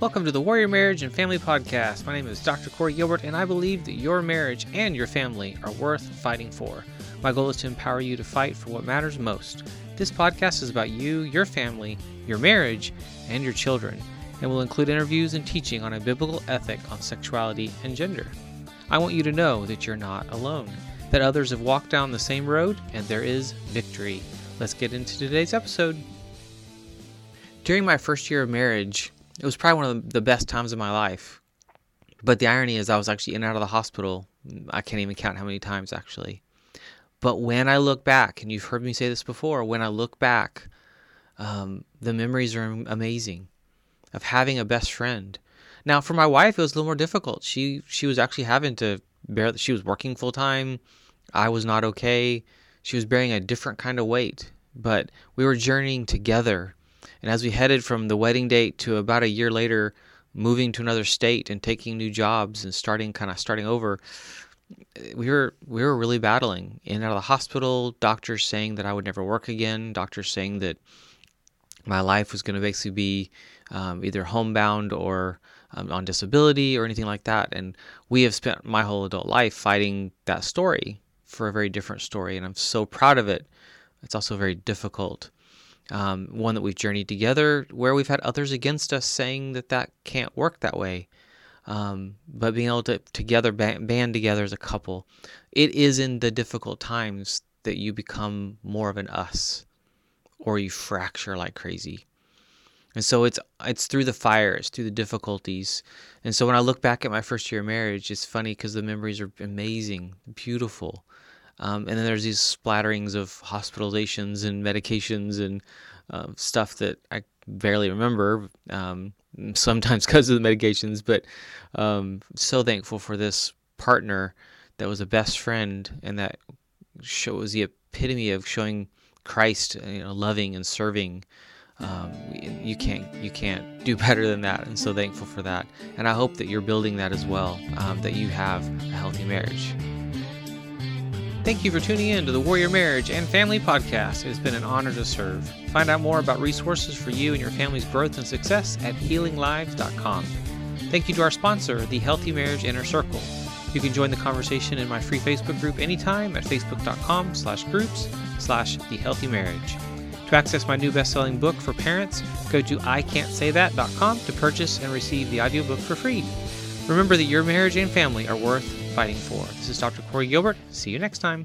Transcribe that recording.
Welcome to the Warrior Marriage and Family Podcast. My name is Dr. Corey Gilbert, and I believe that your marriage and your family are worth fighting for. My goal is to empower you to fight for what matters most. This podcast is about you, your family, your marriage, and your children, and will include interviews and teaching on a biblical ethic on sexuality and gender. I want you to know that you're not alone, that others have walked down the same road, and there is victory. Let's get into today's episode. During my first year of marriage, it was probably one of the best times of my life. But the irony is, I was actually in and out of the hospital. I can't even count how many times actually. But when I look back, and you've heard me say this before, when I look back, um, the memories are amazing of having a best friend. Now, for my wife, it was a little more difficult. She she was actually having to bear. She was working full time. I was not okay. She was bearing a different kind of weight, but we were journeying together and as we headed from the wedding date to about a year later, moving to another state and taking new jobs and starting kind of starting over, we were we were really battling in and out of the hospital. Doctors saying that I would never work again. Doctors saying that my life was going to basically be um, either homebound or um, on disability or anything like that. And we have spent my whole adult life fighting that story for a very different story, and I'm so proud of it. It's also very difficult um, one that we've journeyed together, where we've had others against us saying that that can't work that way. Um, but being able to together band, band together as a couple, it is in the difficult times that you become more of an us, or you fracture like crazy. And so it's it's through the fires, through the difficulties. And so when I look back at my first year of marriage, it's funny because the memories are amazing, beautiful. Um, and then there's these splatterings of hospitalizations and medications and uh, stuff that I barely remember, um, sometimes because of the medications. But um, so thankful for this partner that was a best friend and that show was the epitome of showing Christ, you know, loving and serving. Um, you can't you can't do better than that, and so thankful for that. And I hope that you're building that as well. Um, that you have a healthy marriage. Thank you for tuning in to the Warrior Marriage and Family Podcast. It has been an honor to serve. Find out more about resources for you and your family's growth and success at healinglives.com. Thank you to our sponsor, the Healthy Marriage Inner Circle. You can join the conversation in my free Facebook group anytime at facebook.com slash groups slash the healthy marriage. To access my new best-selling book for parents, go to ican'tsaythat.com to purchase and receive the audiobook for free. Remember that your marriage and family are worth fighting for. This is Dr. Corey Gilbert. See you next time.